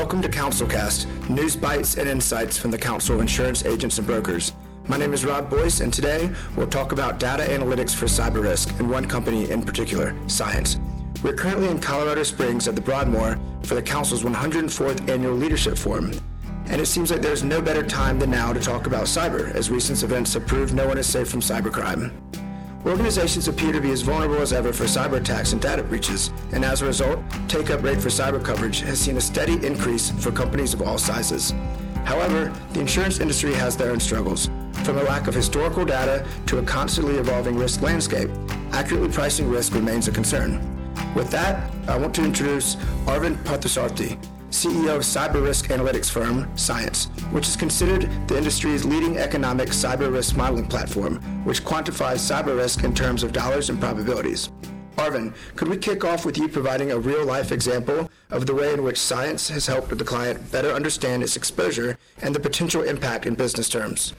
Welcome to CouncilCast, news bites and insights from the Council of Insurance Agents and Brokers. My name is Rob Boyce, and today we'll talk about data analytics for cyber risk and one company in particular, Cyence. We're currently in Colorado Springs at the Broadmoor for the Council's 104th Annual Leadership Forum. And it seems like there's no better time than now to talk about cyber, as recent events have proved no one is safe from cybercrime. Organizations appear to be as vulnerable as ever for cyber attacks and data breaches, and as a result, take-up rate for cyber coverage has seen a steady increase for companies of all sizes. However, the insurance industry has their own struggles. From a lack of historical data to a constantly evolving risk landscape, accurately pricing risk remains a concern. With that, I want to introduce Arvind Parthasarathy, CEO of cyber risk analytics firm Cyence, which is considered the industry's leading economic cyber risk modeling platform, which quantifies cyber risk in terms of dollars and probabilities. Arvind, could we kick off with you providing a real life example of the way in which Cyence has helped the client better understand its exposure and the potential impact in business terms?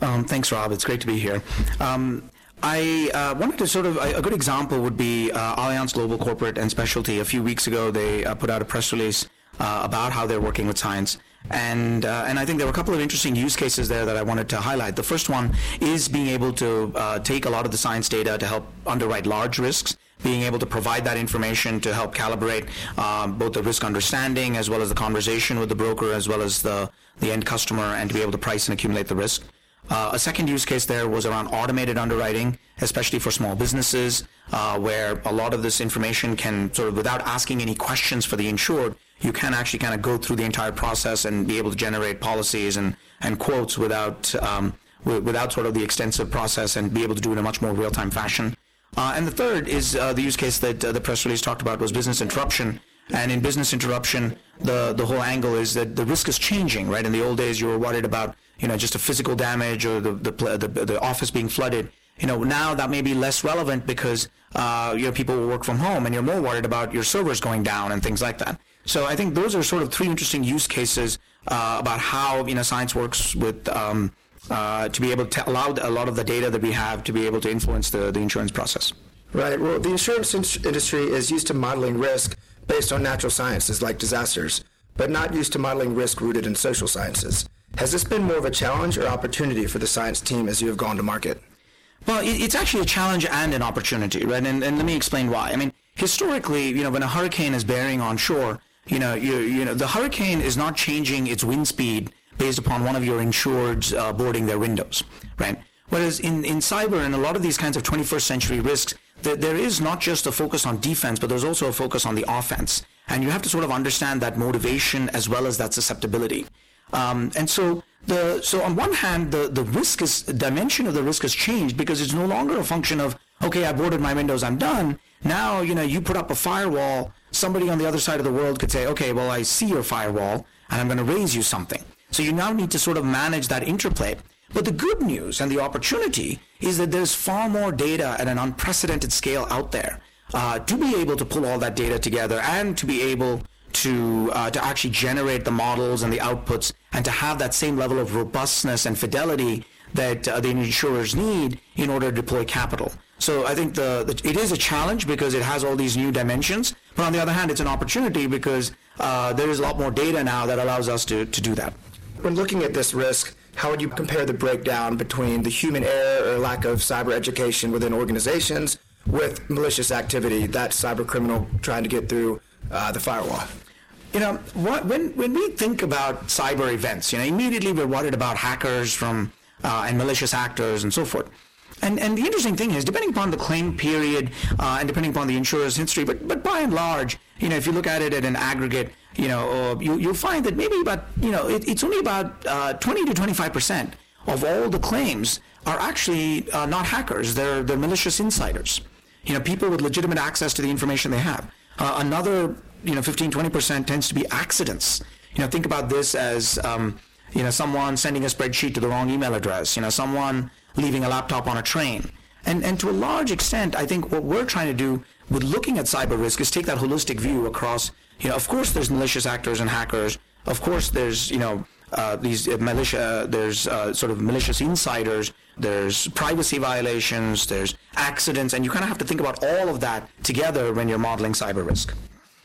Um, thanks, Rob. It's great to be here. Um, I uh, wanted to sort of a, good example would be uh, Allianz Global Corporate and Specialty. A few weeks ago, they uh, put out a press release uh, about how they're working with Cyence. And uh, and I think there were a couple of interesting use cases there that I wanted to highlight. The first one is being able to uh, take a lot of the Cyence data to help underwrite large risks being able to provide that information to help calibrate um, both the risk understanding as well as the conversation with the broker as well as the, the end customer and to be able to price and accumulate the risk. Uh, a second use case there was around automated underwriting, especially for small businesses, uh, where a lot of this information can sort of, without asking any questions for the insured, you can actually kind of go through the entire process and be able to generate policies and, and quotes without um, w- without sort of the extensive process and be able to do it in a much more real-time fashion. Uh, and the third is uh, the use case that uh, the press release talked about was business interruption. And in business interruption, the, the whole angle is that the risk is changing, right? In the old days, you were worried about, you know, just a physical damage or the, the, the, the office being flooded. You know, now that may be less relevant because, uh, you know, people work from home and you're more worried about your servers going down and things like that. So I think those are sort of three interesting use cases uh, about how, you know, Cyence works with, um, uh, to be able to allow a lot of the data that we have to be able to influence the, the insurance process. Right. Well, the insurance industry is used to modeling risk based on natural sciences like disasters, but not used to modeling risk rooted in social sciences. Has this been more of a challenge or opportunity for the Cyence team as you have gone to market? Well, it's actually a challenge and an opportunity, right? And, and let me explain why. I mean, historically, you know, when a hurricane is bearing on shore, you know, you, you know, the hurricane is not changing its wind speed based upon one of your insureds uh, boarding their windows, right? Whereas in, in cyber and a lot of these kinds of 21st century risks, there, there is not just a focus on defense, but there's also a focus on the offense. And you have to sort of understand that motivation as well as that susceptibility. Um, and so the so on one hand, the, the risk is dimension of the risk has changed because it's no longer a function of okay, I boarded my windows, I'm done. Now you know you put up a firewall. Somebody on the other side of the world could say, okay, well I see your firewall and I'm going to raise you something. So you now need to sort of manage that interplay. But the good news and the opportunity is that there's far more data at an unprecedented scale out there uh, to be able to pull all that data together and to be able to uh, to actually generate the models and the outputs and to have that same level of robustness and fidelity that uh, the insurers need in order to deploy capital. So I think the, the, it is a challenge because it has all these new dimensions, but on the other hand, it's an opportunity because uh, there is a lot more data now that allows us to, to do that. When looking at this risk, how would you compare the breakdown between the human error or lack of cyber education within organizations with malicious activity, that cyber criminal trying to get through uh, the firewall? You know, what, when when we think about cyber events, you know, immediately we're worried about hackers from uh, and malicious actors and so forth. And and the interesting thing is, depending upon the claim period uh, and depending upon the insurer's history, but but by and large, you know, if you look at it at an aggregate, you know, you you'll find that maybe about you know it, it's only about uh, 20 to 25 percent of all the claims are actually uh, not hackers; they're they're malicious insiders. You know, people with legitimate access to the information they have. Uh, another you know 15 20 percent tends to be accidents. You know, think about this as um, you know someone sending a spreadsheet to the wrong email address. You know, someone leaving a laptop on a train. And, and to a large extent, I think what we're trying to do with looking at cyber risk is take that holistic view across, you know, of course there's malicious actors and hackers. Of course there's, you know, uh, these uh, militia, there's uh, sort of malicious insiders, there's privacy violations, there's accidents, and you kind of have to think about all of that together when you're modeling cyber risk.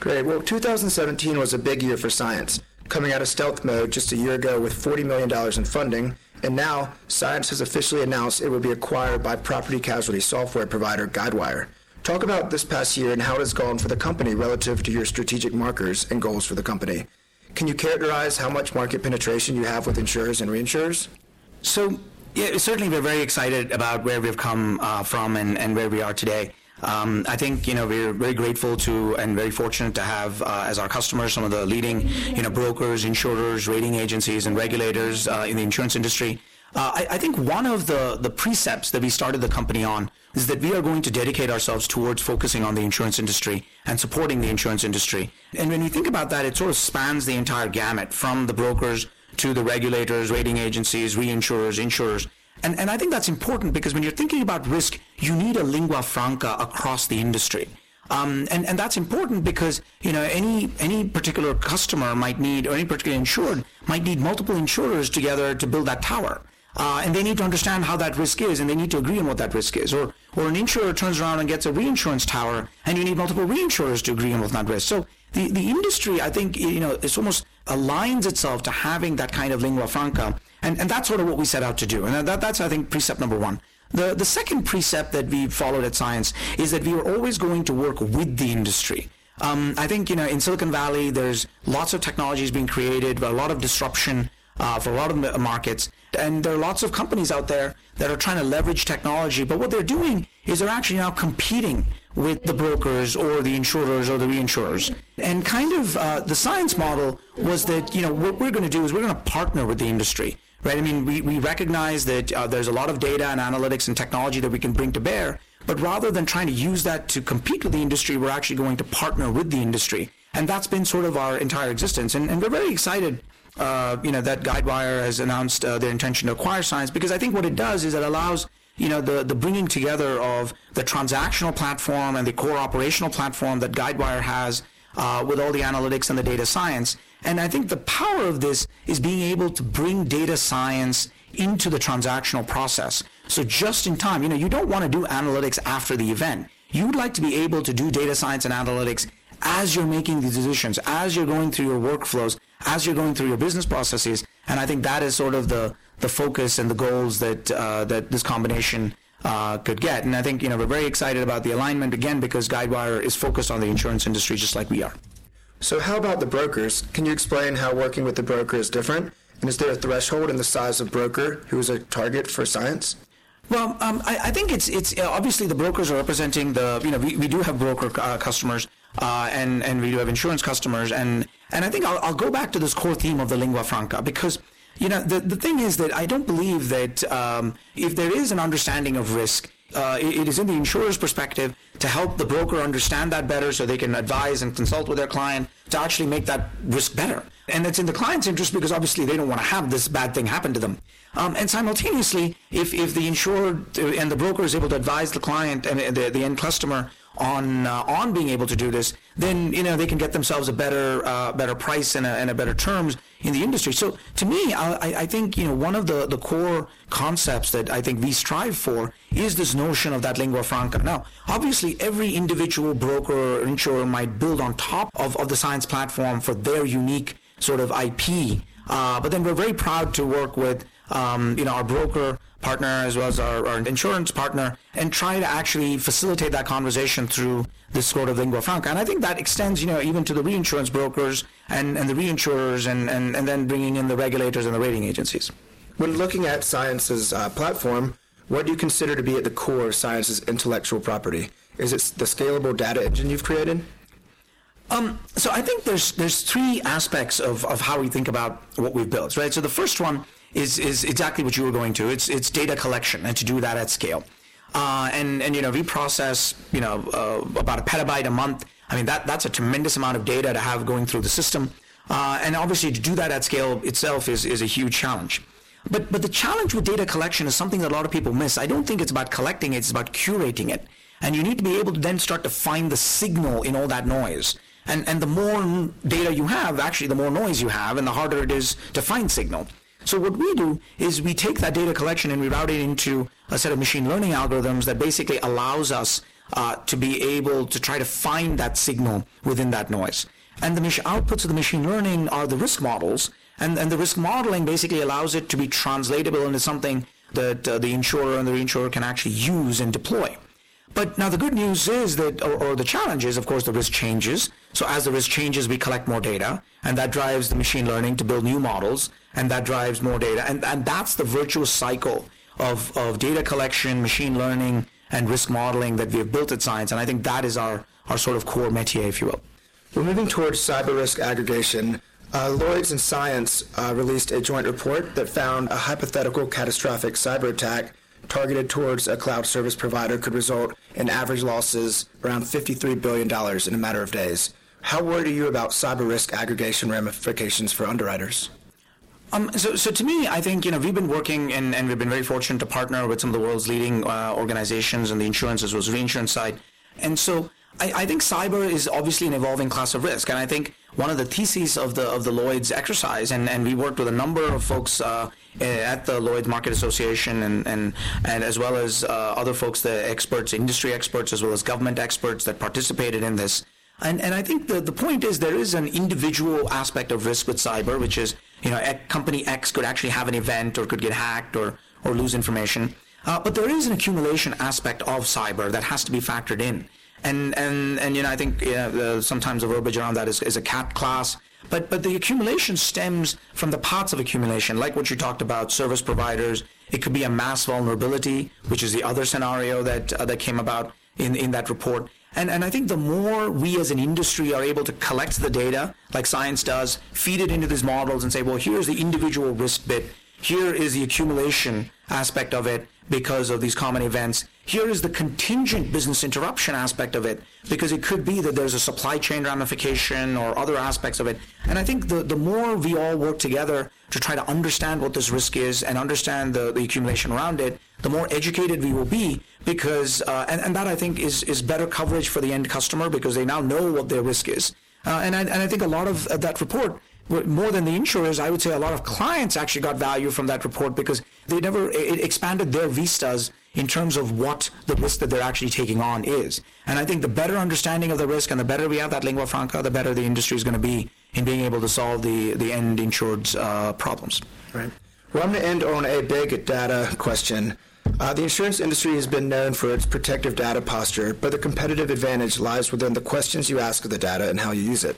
Great. Well, 2017 was a big year for Cyence, coming out of stealth mode just a year ago with $40 million in funding, and now Cyence has officially announced it will be acquired by property casualty software provider Guidewire. Talk about this past year and how it has gone for the company relative to your strategic markers and goals for the company. Can you characterize how much market penetration you have with insurers and reinsurers? So, yeah, certainly we're very excited about where we've come uh, from and, and where we are today. Um, I think you know we're very grateful to and very fortunate to have uh, as our customers some of the leading you know brokers, insurers, rating agencies, and regulators uh, in the insurance industry. Uh, I, I, think one of the the precepts that we started the company on is that we are going to dedicate ourselves towards focusing on the insurance industry and supporting the insurance industry. And when you think about that, it sort of spans the entire gamut from the brokers to the regulators, rating agencies, reinsurers, insurers. And, and I think that's important because when you're thinking about risk, you need a lingua franca across the industry. Um, and, and that's important because you know any any particular customer might need or any particular insured might need multiple insurers together to build that tower. Uh, and they need to understand how that risk is, and they need to agree on what that risk is. Or, or an insurer turns around and gets a reinsurance tower, and you need multiple reinsurers to agree on what that risk. So the, the industry, I think, you know, it's almost aligns itself to having that kind of lingua franca, and, and that's sort of what we set out to do. And that, that's, I think, precept number one. The, the second precept that we followed at Cyence is that we were always going to work with the industry. Um, I think, you know, in Silicon Valley, there's lots of technologies being created, a lot of disruption uh, for a lot of markets. And there are lots of companies out there that are trying to leverage technology, but what they're doing is they're actually now competing with the brokers or the insurers or the reinsurers. And kind of uh, the Cyence model was that, you know, what we're going to do is we're going to partner with the industry. Right? I mean, we, we recognize that uh, there's a lot of data and analytics and technology that we can bring to bear, but rather than trying to use that to compete with the industry, we're actually going to partner with the industry. And that's been sort of our entire existence. And, and we're very excited uh, you know, that Guidewire has announced uh, their intention to acquire Cyence because I think what it does is it allows you know the the bringing together of the transactional platform and the core operational platform that Guidewire has uh, with all the analytics and the data science. And I think the power of this is being able to bring data science into the transactional process. So just in time, you know, you don't want to do analytics after the event. You'd like to be able to do data science and analytics as you're making these decisions, as you're going through your workflows, as you're going through your business processes. And I think that is sort of the, the focus and the goals that, uh, that this combination uh, could get. And I think, you know, we're very excited about the alignment again because Guidewire is focused on the insurance industry just like we are. So how about the brokers? Can you explain how working with the broker is different? And is there a threshold in the size of broker who is a target for Cyence? Well, um, I, I, think it's it's obviously the brokers are representing the you know we, we do have broker uh, customers uh, and and we do have insurance customers and and I think I'll, I'll go back to this core theme of the lingua franca because you know the the thing is that I don't believe that um, if there is an understanding of risk uh, it, it is in the insurer's perspective to help the broker understand that better so they can advise and consult with their client to actually make that risk better. And it's in the client's interest because obviously they don't want to have this bad thing happen to them. Um, and simultaneously, if, if the insurer and the broker is able to advise the client and the, the end customer on uh, on being able to do this, then you know they can get themselves a better uh, better price and a, and a better terms in the industry. So to me, I, I think you know one of the, the core concepts that I think we strive for is this notion of that lingua franca. Now, obviously, every individual broker or insurer might build on top of, of the Cyence platform for their unique sort of IP. Uh, but then we're very proud to work with um, you know our broker partner as well as our, our, insurance partner and try to actually facilitate that conversation through this sort of lingua franca. And I think that extends, you know, even to the reinsurance brokers and, and the reinsurers and, and, and then bringing in the regulators and the rating agencies. When looking at Cyence's uh, platform, what do you consider to be at the core of Cyence's intellectual property? Is it the scalable data engine you've created? Um, so I think there's there's three aspects of, of how we think about what we've built, right? So the first one is is exactly what you were going to. It's it's data collection and to do that at scale. Uh, and and you know we process you know uh, about a petabyte a month. I mean that that's a tremendous amount of data to have going through the system. Uh, and obviously to do that at scale itself is is a huge challenge. But but the challenge with data collection is something that a lot of people miss. I don't think it's about collecting it, it's about curating it. And you need to be able to then start to find the signal in all that noise. And and the more data you have, actually the more noise you have and the harder it is to find signal. So what we do is we take that data collection and we route it into a set of machine learning algorithms that basically allows us uh, to be able to try to find that signal within that noise. And the outputs of the machine learning are the risk models, and, and the risk modeling basically allows it to be translatable into something that uh, the insurer and the reinsurer can actually use and deploy. But now the good news is that, or, or, the challenge is, of course, the risk changes. So as the risk changes, we collect more data, and that drives the machine learning to build new models, and that drives more data. And, and that's the virtuous cycle of, of data collection, machine learning, and risk modeling that we have built at Cyence, And I think that is our, our sort of core métier, if you will. We're moving towards cyber risk aggregation. Uh, Lloyd's and Cyence uh, released a joint report that found a hypothetical catastrophic cyber attack targeted towards a cloud service provider could result in average losses around $53 billion in a matter of days. How worried are you about cyber risk aggregation ramifications for underwriters? Um, so, so to me, I think you know we've been working and, and we've been very fortunate to partner with some of the world's leading uh, organizations on the insurance as well as reinsurance side, and so I, I, think cyber is obviously an evolving class of risk, and I think one of the theses of the of the Lloyd's exercise, and, and we worked with a number of folks uh, at the Lloyd's Market Association, and and, and as well as uh, other folks, the experts, industry experts, as well as government experts that participated in this. And, and I think the, the point is there is an individual aspect of risk with cyber, which is, you know, company X could actually have an event or could get hacked or, or lose information. Uh, but there is an accumulation aspect of cyber that has to be factored in. And, and, and you know, I think uh, sometimes the verbiage around that is, is a cat class. But, but the accumulation stems from the parts of accumulation, like what you talked about, service providers. It could be a mass vulnerability, which is the other scenario that, uh, that came about in, in that report. And, and I think the more we as an industry are able to collect the data, like Cyence does, feed it into these models and say, well, here's the individual risk bit, here is the accumulation aspect of it, because of these common events. Here is the contingent business interruption aspect of it, because it could be that there's a supply chain ramification or other aspects of it. And I think the, the more we all work together to try to understand what this risk is and understand the, the accumulation around it, the more educated we will be because, uh, and, and that I think is, is better coverage for the end customer because they now know what their risk is. Uh, and, I, and I think a lot of that report more than the insurers, I would say a lot of clients actually got value from that report because they never it expanded their vistas in terms of what the risk that they're actually taking on is. And I think the better understanding of the risk and the better we have that lingua franca, the better the industry is going to be in being able to solve the the end insured's uh, problems. Right. Well, I'm going to end on a big data question. Uh, the insurance industry has been known for its protective data posture, but the competitive advantage lies within the questions you ask of the data and how you use it.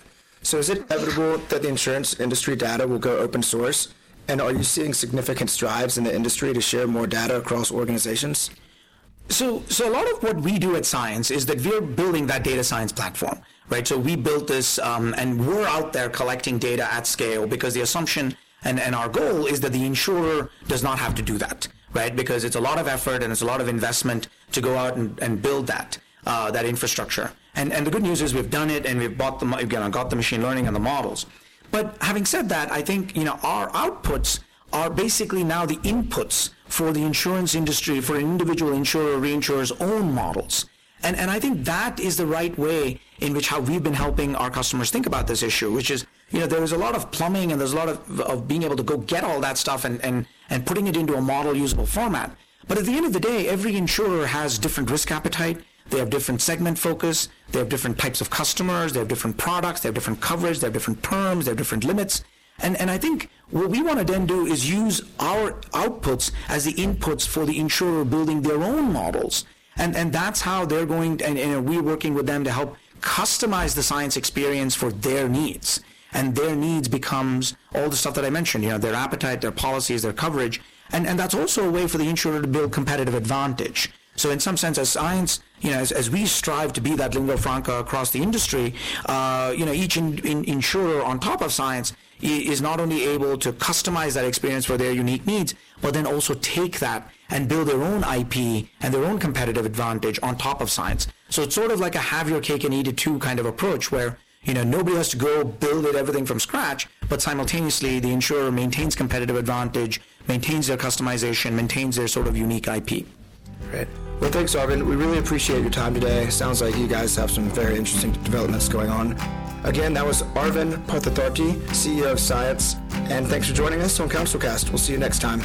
So is it inevitable that the insurance industry data will go open source? And are you seeing significant strides in the industry to share more data across organizations? So, so a lot of what we do at Cyence is that we're building that data science platform, right? So we built this, um, and we're out there collecting data at scale because the assumption and, and our goal is that the insurer does not have to do that, right? Because it's a lot of effort and it's a lot of investment to go out and, and build that uh, that infrastructure. And, and the good news is we've done it and we've bought the, we've got the machine learning and the models. But having said that, I think you know our outputs are basically now the inputs for the insurance industry, for an individual insurer or reinsurer's own models. And, and I think that is the right way in which how we've been helping our customers think about this issue, which is, you know, there is a lot of plumbing and there's a lot of, of being able to go get all that stuff and, and, and putting it into a model usable format. But at the end of the day, every insurer has different risk appetite. They have different segment focus. They have different types of customers. They have different products. They have different coverage. They have different terms. They have different limits. And, and I think what we want to then do is use our outputs as the inputs for the insurer building their own models. And, and that's how they're going, to, and, and we're working with them to help customize the Cyence experience for their needs. And their needs becomes all the stuff that I mentioned, you know, their appetite, their policies, their coverage. And, and that's also a way for the insurer to build competitive advantage. So in some sense, as Cyence, you know, as, as we strive to be that lingua franca across the industry, uh, you know, each in, in, insurer on top of Cyence is not only able to customize that experience for their unique needs, but then also take that and build their own IP and their own competitive advantage on top of Cyence. So it's sort of like a have your cake and eat it too kind of approach where you know nobody has to go build it everything from scratch, but simultaneously the insurer maintains competitive advantage, maintains their customization, maintains their sort of unique IP. Right. Well, thanks, Arvind. We really appreciate your time today. Sounds like you guys have some very interesting developments going on. Again, that was Arvind Parthasarathy, CEO of Cyence, and thanks for joining us on Councilcast. We'll see you next time.